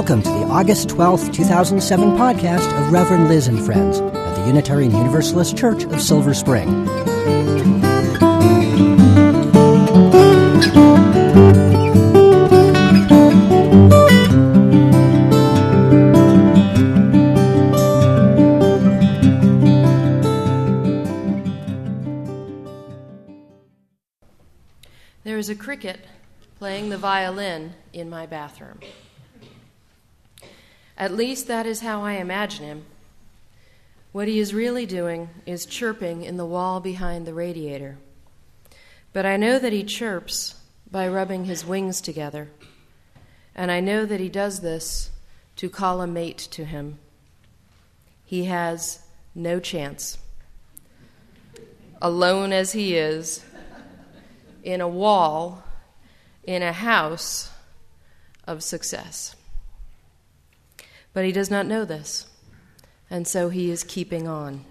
Welcome to the August 12th, 2007 podcast of Reverend Liz and Friends at the Unitarian Universalist Church of Silver Spring. There is a cricket playing the violin in my bathroom. At least that is how I imagine him. What he is really doing is chirping in the wall behind the radiator. But I know that he chirps by rubbing his wings together. And I know that he does this to call a mate to him. He has no chance. Alone as he is, in a wall, in a house of success. But he does not know this, and so he is keeping on.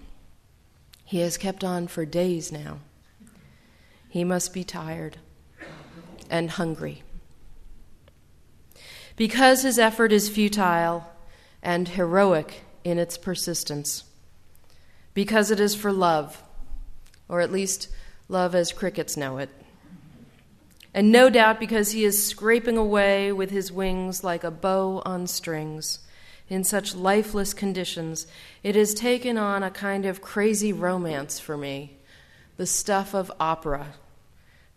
He has kept on for days now. He must be tired and hungry. Because his effort is futile and heroic in its persistence, because it is for love, or at least love as crickets know it. And no doubt because he is scraping away with his wings like a bow on strings in such lifeless conditions, it has taken on a kind of crazy romance for me, the stuff of opera,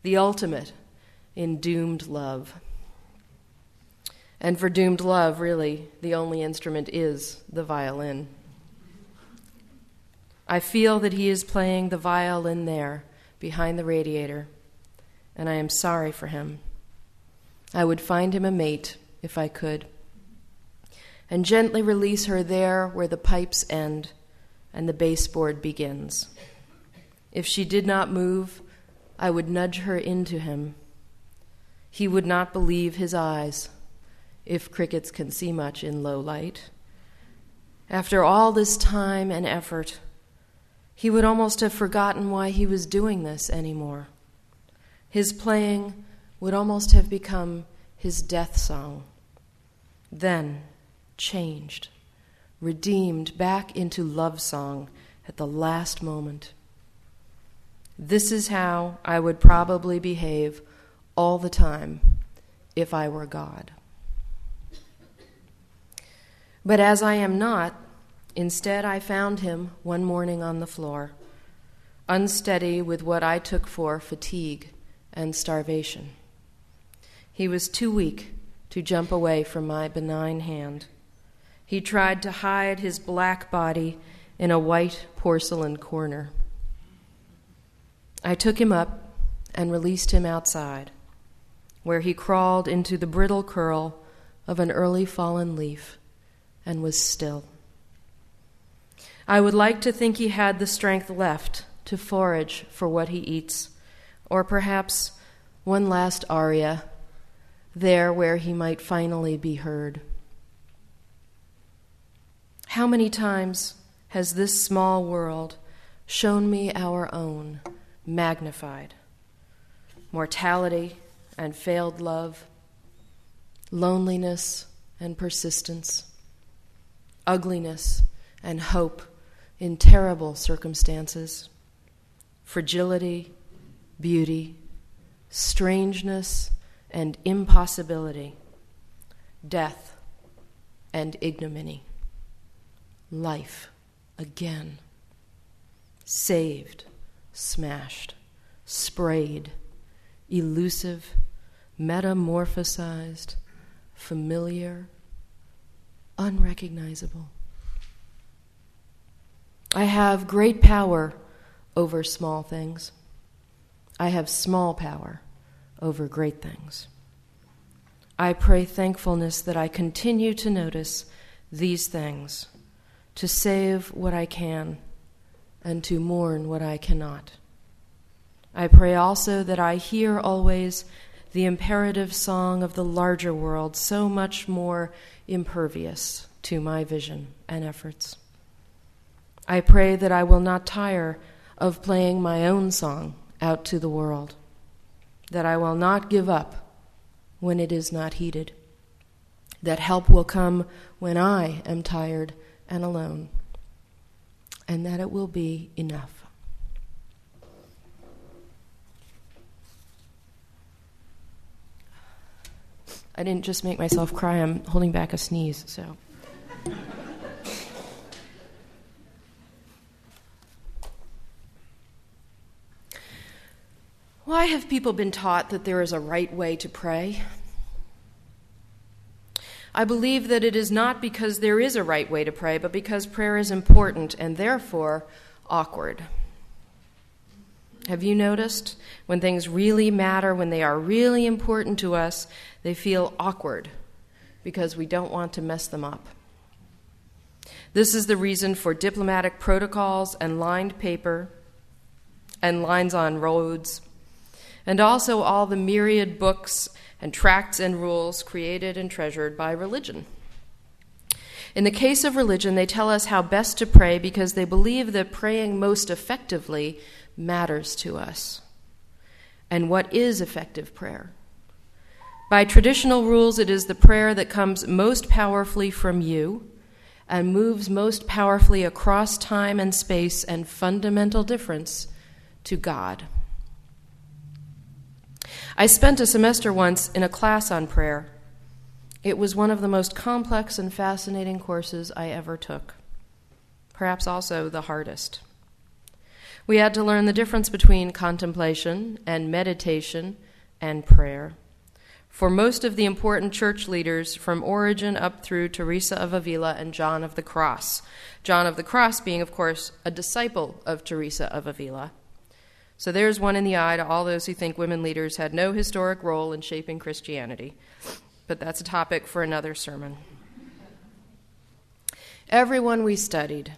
the ultimate in doomed love. And for doomed love, really, the only instrument is the violin. I feel that he is playing the violin there, behind the radiator, and I am sorry for him. I would find him a mate if I could and gently release her there where the pipes end and the baseboard begins. If she did not move, I would nudge her into him. He would not believe his eyes, if crickets can see much in low light. After all this time and effort, he would almost have forgotten why he was doing this anymore. His playing would almost have become his death song. Then, changed, redeemed back into love song at the last moment. This is how I would probably behave all the time if I were God. But as I am not, instead I found him one morning on the floor, unsteady with what I took for fatigue and starvation. He was too weak to jump away from my benign hand. He tried to hide his black body in a white porcelain corner. I took him up and released him outside, where he crawled into the brittle curl of an early fallen leaf and was still. I would like to think he had the strength left to forage for what he eats, or perhaps one last aria, there where he might finally be heard. How many times has this small world shown me our own magnified? Mortality and failed love, loneliness and persistence, ugliness and hope in terrible circumstances, fragility, beauty, strangeness and impossibility, death and ignominy life again. Saved, smashed, sprayed, elusive, metamorphosized, familiar, unrecognizable. I have great power over small things. I have small power over great things. I pray thankfulness that I continue to notice these things to save what I can and to mourn what I cannot. I pray also that I hear always the imperative song of the larger world, so much more impervious to my vision and efforts. I pray that I will not tire of playing my own song out to the world, that I will not give up when it is not heeded, that help will come when I am tired and alone, and that it will be enough. I didn't just make myself cry, I'm holding back a sneeze, so. Why have people been taught that there is a right way to pray? I believe that it is not because there is a right way to pray, but because prayer is important and therefore awkward. Have you noticed when things really matter, when they are really important to us, they feel awkward because we don't want to mess them up? This is the reason for diplomatic protocols and lined paper and lines on roads, and also all the myriad books and tracts and rules created and treasured by religion. In the case of religion, they tell us how best to pray because they believe that praying most effectively matters to us. And what is effective prayer? By traditional rules, it is the prayer that comes most powerfully from you and moves most powerfully across time and space and fundamental difference to God. I spent a semester once in a class on prayer. It was one of the most complex and fascinating courses I ever took, perhaps also the hardest. We had to learn the difference between contemplation and meditation and prayer. For most of the important church leaders, from Origen up through Teresa of Avila and John of the Cross, John of the Cross being, of course, a disciple of Teresa of Avila. So there's one in the eye to all those who think women leaders had no historic role in shaping Christianity. But that's a topic for another sermon. Everyone we studied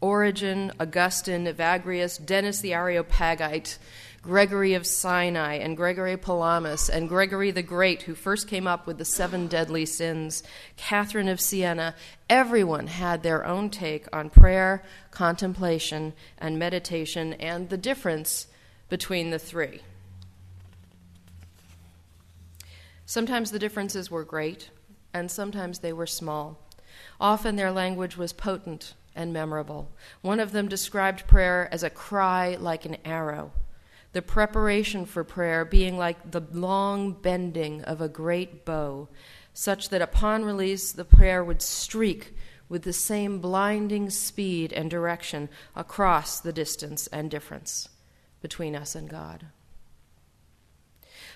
Origen, Augustine, Evagrius, Denis the Areopagite, Gregory of Sinai, and Gregory Palamas, and Gregory the Great, who first came up with the seven deadly sins, Catherine of Siena, everyone had their own take on prayer, contemplation, and meditation, and the difference between the three. Sometimes the differences were great, and sometimes they were small. Often their language was potent and memorable. One of them described prayer as a cry like an arrow, the preparation for prayer being like the long bending of a great bow, such that upon release the prayer would streak with the same blinding speed and direction across the distance and difference between us and God.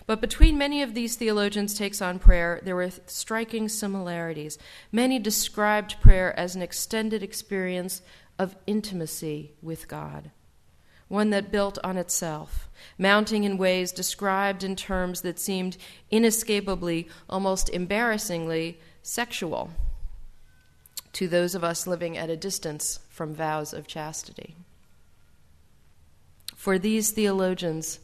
But between many of these theologians' takes on prayer, there were striking similarities. Many described prayer as an extended experience of intimacy with God, one that built on itself, mounting in ways described in terms that seemed inescapably, almost embarrassingly, sexual to those of us living at a distance from vows of chastity. For these theologians,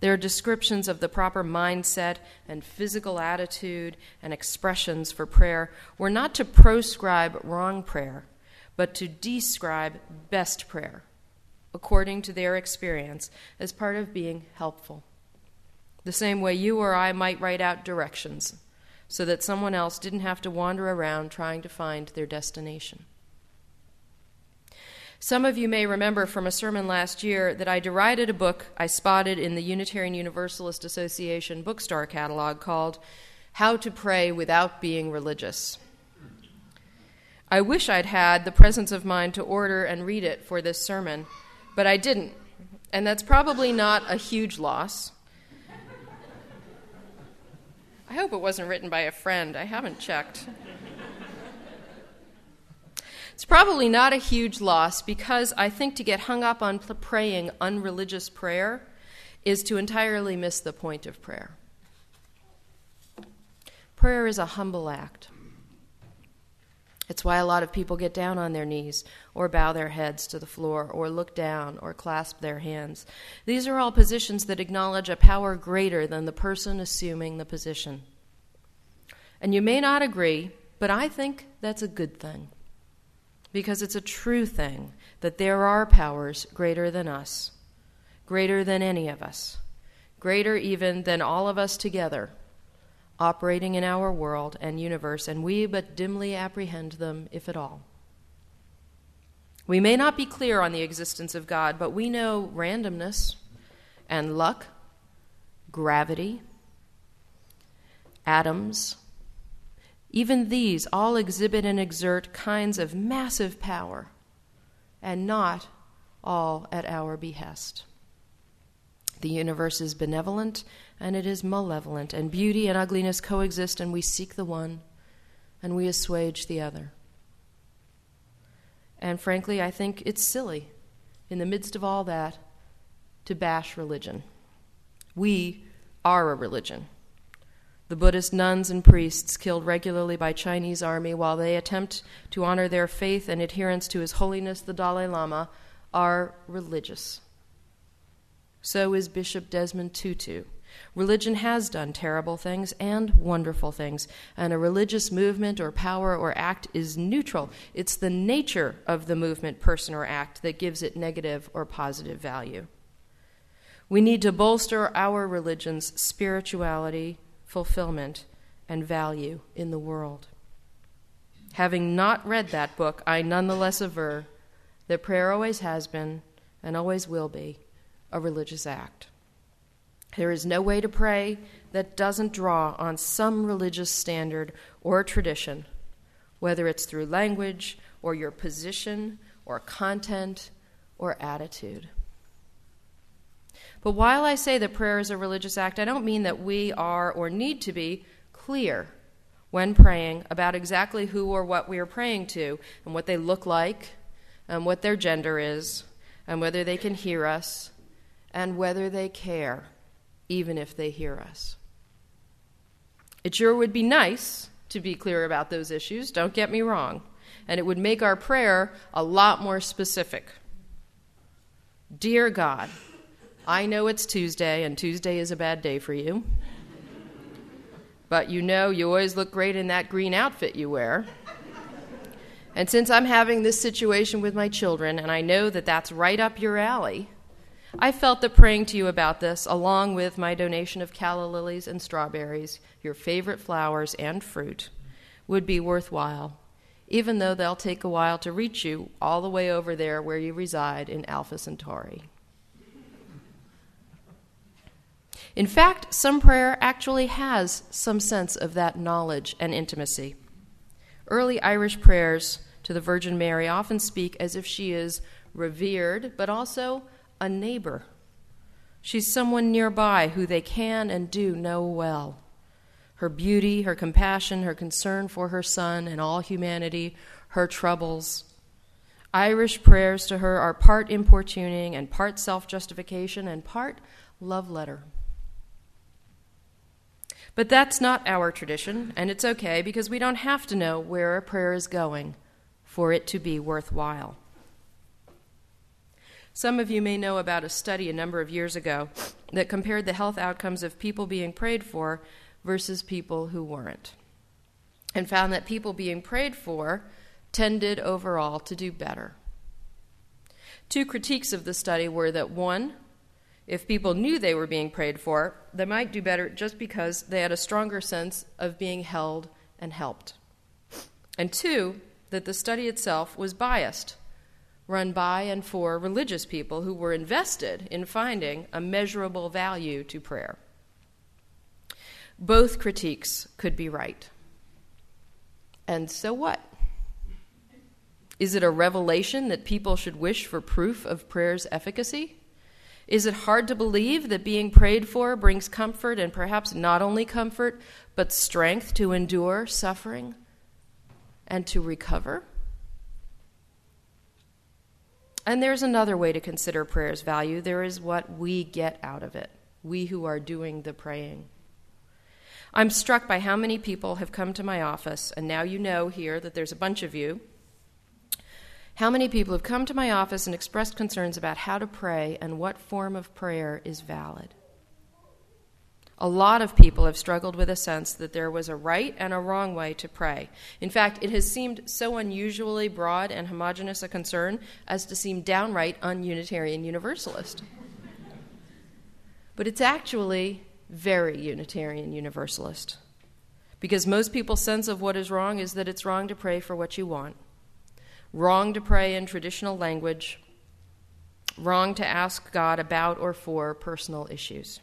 their descriptions of the proper mindset and physical attitude and expressions for prayer were not to proscribe wrong prayer, but to describe best prayer, according to their experience, as part of being helpful. The same way you or I might write out directions so that someone else didn't have to wander around trying to find their destination. Some of you may remember from a sermon last year that I derided a book I spotted in the Unitarian Universalist Association bookstore catalog called How to Pray Without Being Religious. I wish I'd had the presence of mind to order and read it for this sermon, but I didn't, and that's probably not a huge loss. I hope it wasn't written by a friend. I haven't checked. It's probably not a huge loss because I think to get hung up on praying unreligious prayer is to entirely miss the point of prayer. Prayer is a humble act. It's why a lot of people get down on their knees or bow their heads to the floor or look down or clasp their hands. These are all positions that acknowledge a power greater than the person assuming the position. And you may not agree, but I think that's a good thing because it's a true thing that there are powers greater than us, greater than any of us, greater even than all of us together operating in our world and universe, and we but dimly apprehend them, if at all. We may not be clear on the existence of God, but we know randomness and luck, gravity, atoms. Even these all exhibit and exert kinds of massive power, and not all at our behest. The universe is benevolent and it is malevolent, and beauty and ugliness coexist, and we seek the one and we assuage the other. And frankly, I think it's silly, in the midst of all that, to bash religion. We are a religion. The Buddhist nuns and priests killed regularly by Chinese army while they attempt to honor their faith and adherence to His Holiness the Dalai Lama are religious. So is Bishop Desmond Tutu. Religion has done terrible things and wonderful things, and a religious movement or power or act is neutral. It's the nature of the movement, person, or act that gives it negative or positive value. We need to bolster our religion's spirituality, fulfillment, and value in the world. Having not read that book, I nonetheless aver that prayer always has been and always will be a religious act. There is no way to pray that doesn't draw on some religious standard or tradition, whether it's through language or your position or content or attitude. But while I say that prayer is a religious act, I don't mean that we are or need to be clear when praying about exactly who or what we are praying to and what they look like and what their gender is and whether they can hear us and whether they care, even if they hear us. It sure would be nice to be clear about those issues, don't get me wrong, and it would make our prayer a lot more specific. Dear God, I know it's Tuesday, and Tuesday is a bad day for you. But you know, you always look great in that green outfit you wear. And since I'm having this situation with my children, and I know that that's right up your alley, I felt that praying to you about this, along with my donation of calla lilies and strawberries, your favorite flowers and fruit, would be worthwhile, even though they'll take a while to reach you all the way over there where you reside in Alpha Centauri. In fact, some prayer actually has some sense of that knowledge and intimacy. Early Irish prayers to the Virgin Mary often speak as if she is revered, but also a neighbor. She's someone nearby who they can and do know well. Her beauty, her compassion, her concern for her son and all humanity, her troubles. Irish prayers to her are part importuning and part self justification and part love letter. But that's not our tradition, and it's okay because we don't have to know where a prayer is going for it to be worthwhile. Some of you may know about a study a number of years ago that compared the health outcomes of people being prayed for versus people who weren't, and found that people being prayed for tended overall to do better. Two critiques of the study were that one, if people knew they were being prayed for, they might do better just because they had a stronger sense of being held and helped. And two, that the study itself was biased run by and for religious people who were invested in finding a measurable value to prayer. Both critiques could be right. And so what? Is it a revelation that people should wish for proof of prayer's efficacy? Is it hard to believe that being prayed for brings comfort and perhaps not only comfort, but strength to endure suffering and to recover? And there's another way to consider prayer's value. There is what we get out of it, we who are doing the praying. I'm struck by how many people have come to my office, and now you know here that there's a bunch of you. How many people have come to my office and expressed concerns about how to pray and what form of prayer is valid? A lot of people have struggled with a sense that there was a right and a wrong way to pray. In fact, it has seemed so unusually broad and homogenous a concern as to seem downright ununitarian universalist. but it's actually very Unitarian Universalist. Because most people's sense of what is wrong is that it's wrong to pray for what you want, wrong to pray in traditional language, wrong to ask God about or for personal issues.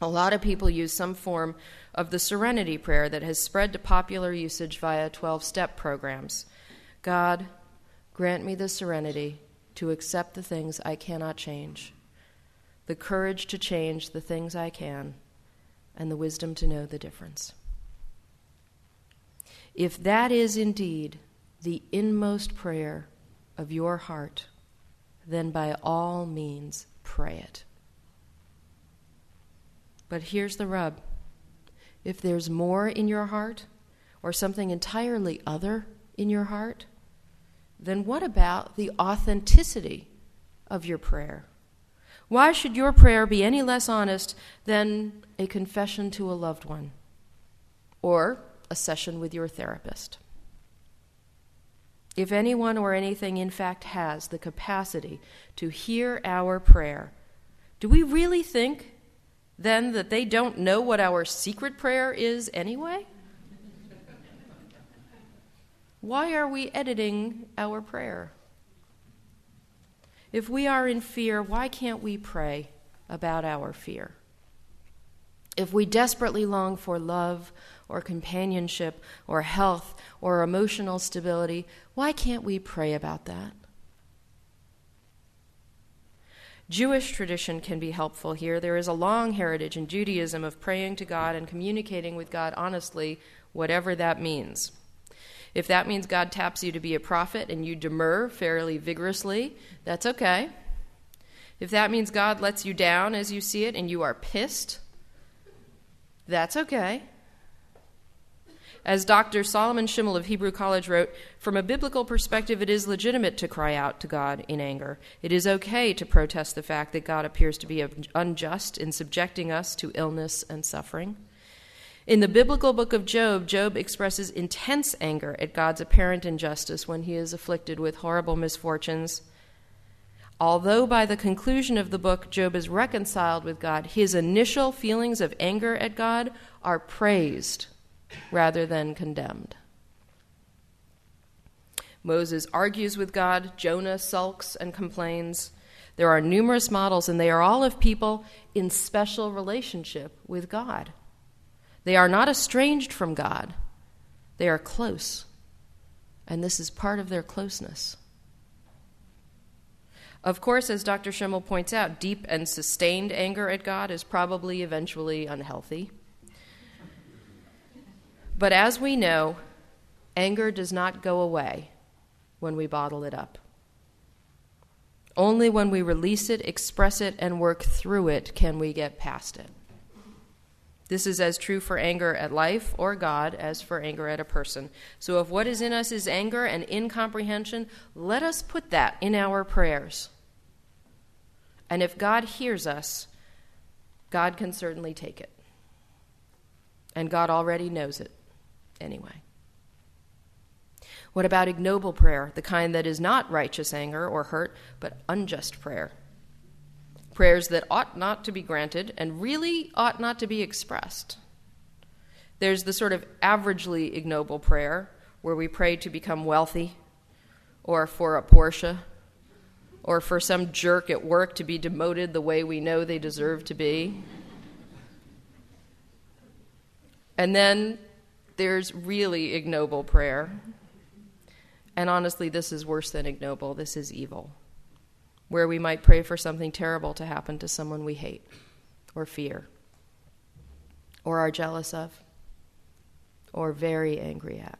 A lot of people use some form of the serenity prayer that has spread to popular usage via 12 step programs. God, grant me the serenity to accept the things I cannot change, the courage to change the things I can, and the wisdom to know the difference. If that is indeed the inmost prayer of your heart, then by all means pray it. But here's the rub if there's more in your heart, or something entirely other in your heart, then what about the authenticity of your prayer? Why should your prayer be any less honest than a confession to a loved one or a session with your therapist. If anyone or anything, in fact, has the capacity to hear our prayer, do we really think then that they don't know what our secret prayer is anyway? Why are we editing our prayer? If we are in fear, why can't we pray about our fear? If we desperately long for love or companionship or health or emotional stability, why can't we pray about that? Jewish tradition can be helpful here. There is a long heritage in Judaism of praying to God and communicating with God honestly, whatever that means. If that means God taps you to be a prophet and you demur fairly vigorously, that's okay. If that means God lets you down as you see it and you are pissed, that's okay. As Dr. Solomon Schimmel of Hebrew College wrote, from a biblical perspective, it is legitimate to cry out to God in anger. It is okay to protest the fact that God appears to be unjust in subjecting us to illness and suffering. In the biblical book of Job, Job expresses intense anger at God's apparent injustice when he is afflicted with horrible misfortunes. Although by the conclusion of the book Job is reconciled with God, his initial feelings of anger at God are praised rather than condemned. Moses argues with God, Jonah sulks and complains. There are numerous models, and they are all of people in special relationship with God. They are not estranged from God, they are close. And this is part of their closeness. Of course, as Dr. Schimmel points out, deep and sustained anger at God is probably eventually unhealthy. But as we know, anger does not go away when we bottle it up. Only when we release it, express it, and work through it can we get past it. This is as true for anger at life or God as for anger at a person. So, if what is in us is anger and incomprehension, let us put that in our prayers. And if God hears us, God can certainly take it. And God already knows it anyway. What about ignoble prayer, the kind that is not righteous anger or hurt, but unjust prayer? Prayers that ought not to be granted and really ought not to be expressed. There's the sort of averagely ignoble prayer where we pray to become wealthy, or for a Porsche, or for some jerk at work to be demoted the way we know they deserve to be. And then there's really ignoble prayer. And honestly, this is worse than ignoble. This is evil. Where we might pray for something terrible to happen to someone we hate or fear or are jealous of or very angry at.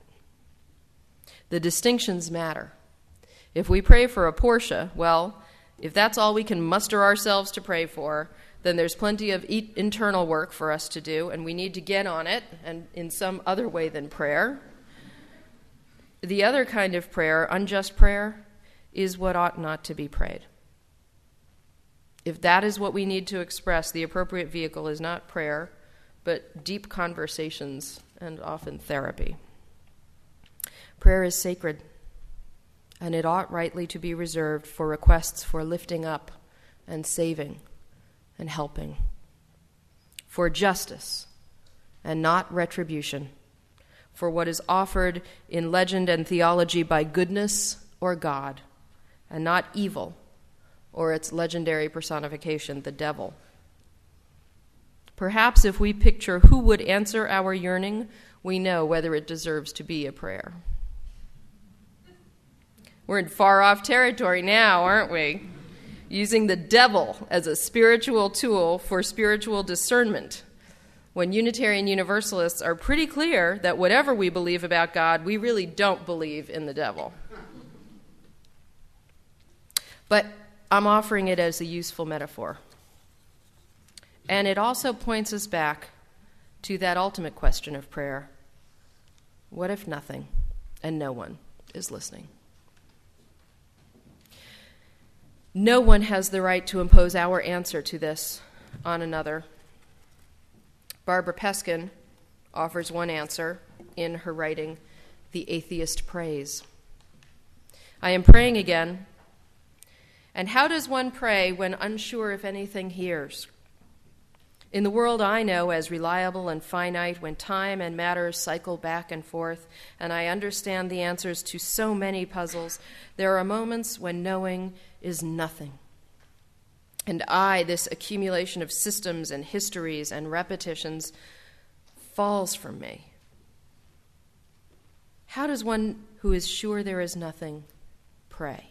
The distinctions matter. If we pray for a Porsche, well, if that's all we can muster ourselves to pray for, then there's plenty of e- internal work for us to do, and we need to get on it, and in some other way than prayer. The other kind of prayer, unjust prayer, is what ought not to be prayed. If that is what we need to express, the appropriate vehicle is not prayer, but deep conversations and often therapy. Prayer is sacred, and it ought rightly to be reserved for requests for lifting up and saving and helping, for justice and not retribution for what is offered in legend and theology by goodness or God, and not evil or its legendary personification, the devil. Perhaps if we picture who would answer our yearning, we know whether it deserves to be a prayer. We're in far off territory now, aren't we? Using the devil as a spiritual tool for spiritual discernment. When Unitarian Universalists are pretty clear that whatever we believe about God, we really don't believe in the devil. But I'm offering it as a useful metaphor. And it also points us back to that ultimate question of prayer what if nothing and no one is listening? No one has the right to impose our answer to this on another. Barbara Peskin offers one answer in her writing, The Atheist Prays. I am praying again. And how does one pray when unsure if anything hears? In the world I know as reliable and finite, when time and matter cycle back and forth, and I understand the answers to so many puzzles, there are moments when knowing is nothing. And I, this accumulation of systems and histories and repetitions, falls from me. How does one who is sure there is nothing pray?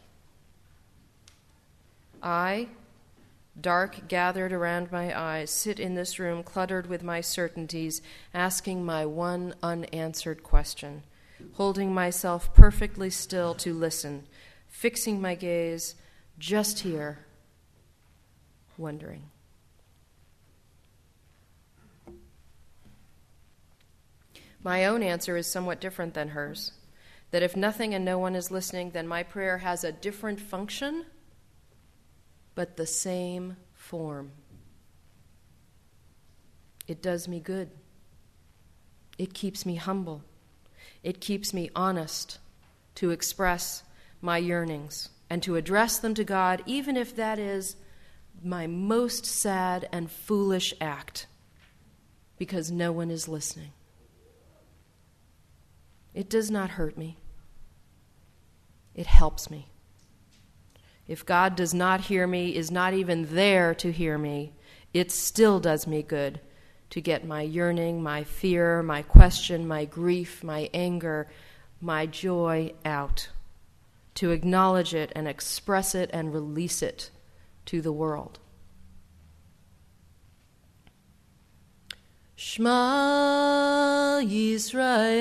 I, dark gathered around my eyes, sit in this room cluttered with my certainties, asking my one unanswered question, holding myself perfectly still to listen, fixing my gaze just here, wondering. My own answer is somewhat different than hers. That if nothing and no one is listening, then my prayer has a different function, but the same form. It does me good. It keeps me humble. It keeps me honest to express my yearnings and to address them to God, even if that is my most sad and foolish act, because no one is listening. It does not hurt me, it helps me. If God does not hear me, is not even there to hear me, it still does me good to get my yearning, my fear, my question, my grief, my anger, my joy out to acknowledge it and express it and release it to the world. Shema Yisrael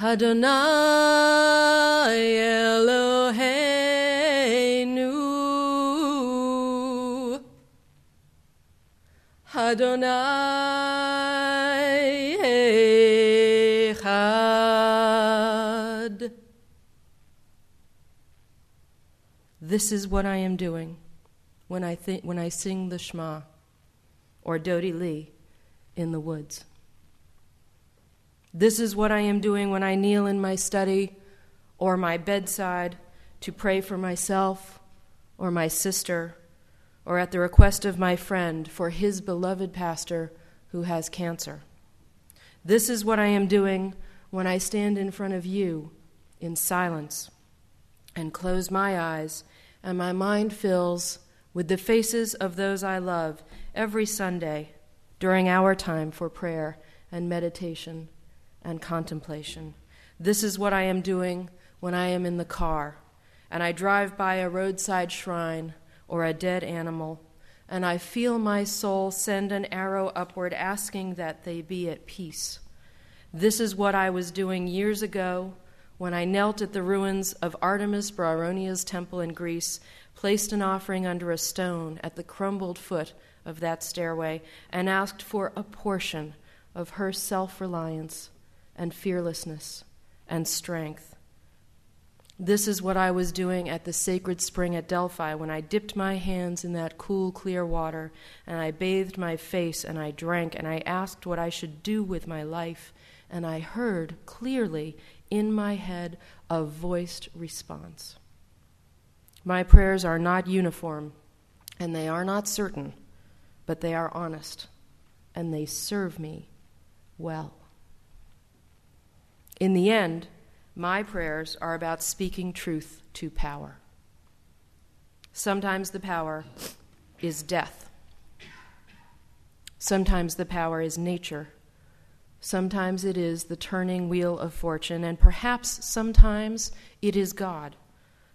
Adonai Eloheinu Adonai This is what I am doing when I, th- when I sing the Shema or Dodi Li in the woods. This is what I am doing when I kneel in my study or my bedside to pray for myself or my sister or at the request of my friend for his beloved pastor who has cancer. This is what I am doing when I stand in front of you in silence and close my eyes and my mind fills with the faces of those I love every Sunday during our time for prayer and meditation and contemplation. This is what I am doing when I am in the car and I drive by a roadside shrine or a dead animal, and I feel my soul send an arrow upward asking that they be at peace. This is what I was doing years ago when I knelt at the ruins of Artemis Brauronia's temple in Greece, placed an offering under a stone at the crumbled foot of that stairway, and asked for a portion of her self reliance and fearlessness and strength. This is what I was doing at the sacred spring at Delphi when I dipped my hands in that cool, clear water, and I bathed my face, and I drank, and I asked what I should do with my life, and I heard clearly in my head a voiced response. My prayers are not uniform and they are not certain, but they are honest and they serve me well. In the end, my prayers are about speaking truth to power. Sometimes the power is death. Sometimes the power is nature. Sometimes it is the turning wheel of fortune, and perhaps sometimes it is God.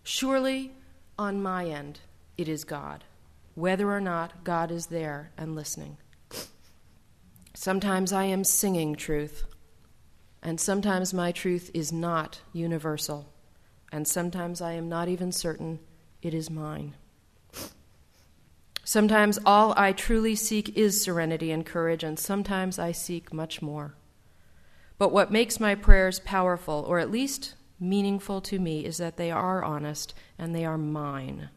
Surely, on my end, it is God, whether or not God is there and listening. Sometimes I am singing truth, and sometimes my truth is not universal, and sometimes I am not even certain it is mine. Sometimes all I truly seek is serenity and courage, and sometimes I seek much more. But what makes my prayers powerful, or at least meaningful to me, is that they are honest and they are mine.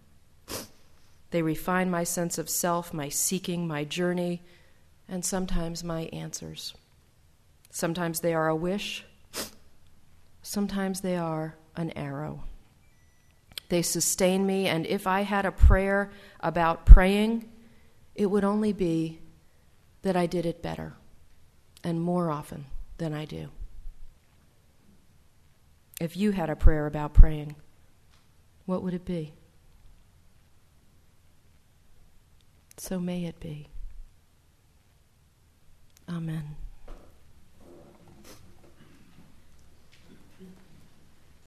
They refine my sense of self, my seeking, my journey, and sometimes my answers. Sometimes they are a wish, sometimes they are an arrow. They sustain me, and if I had a prayer about praying, it would only be that I did it better and more often than I do. If you had a prayer about praying, what would it be? So may it be. Amen.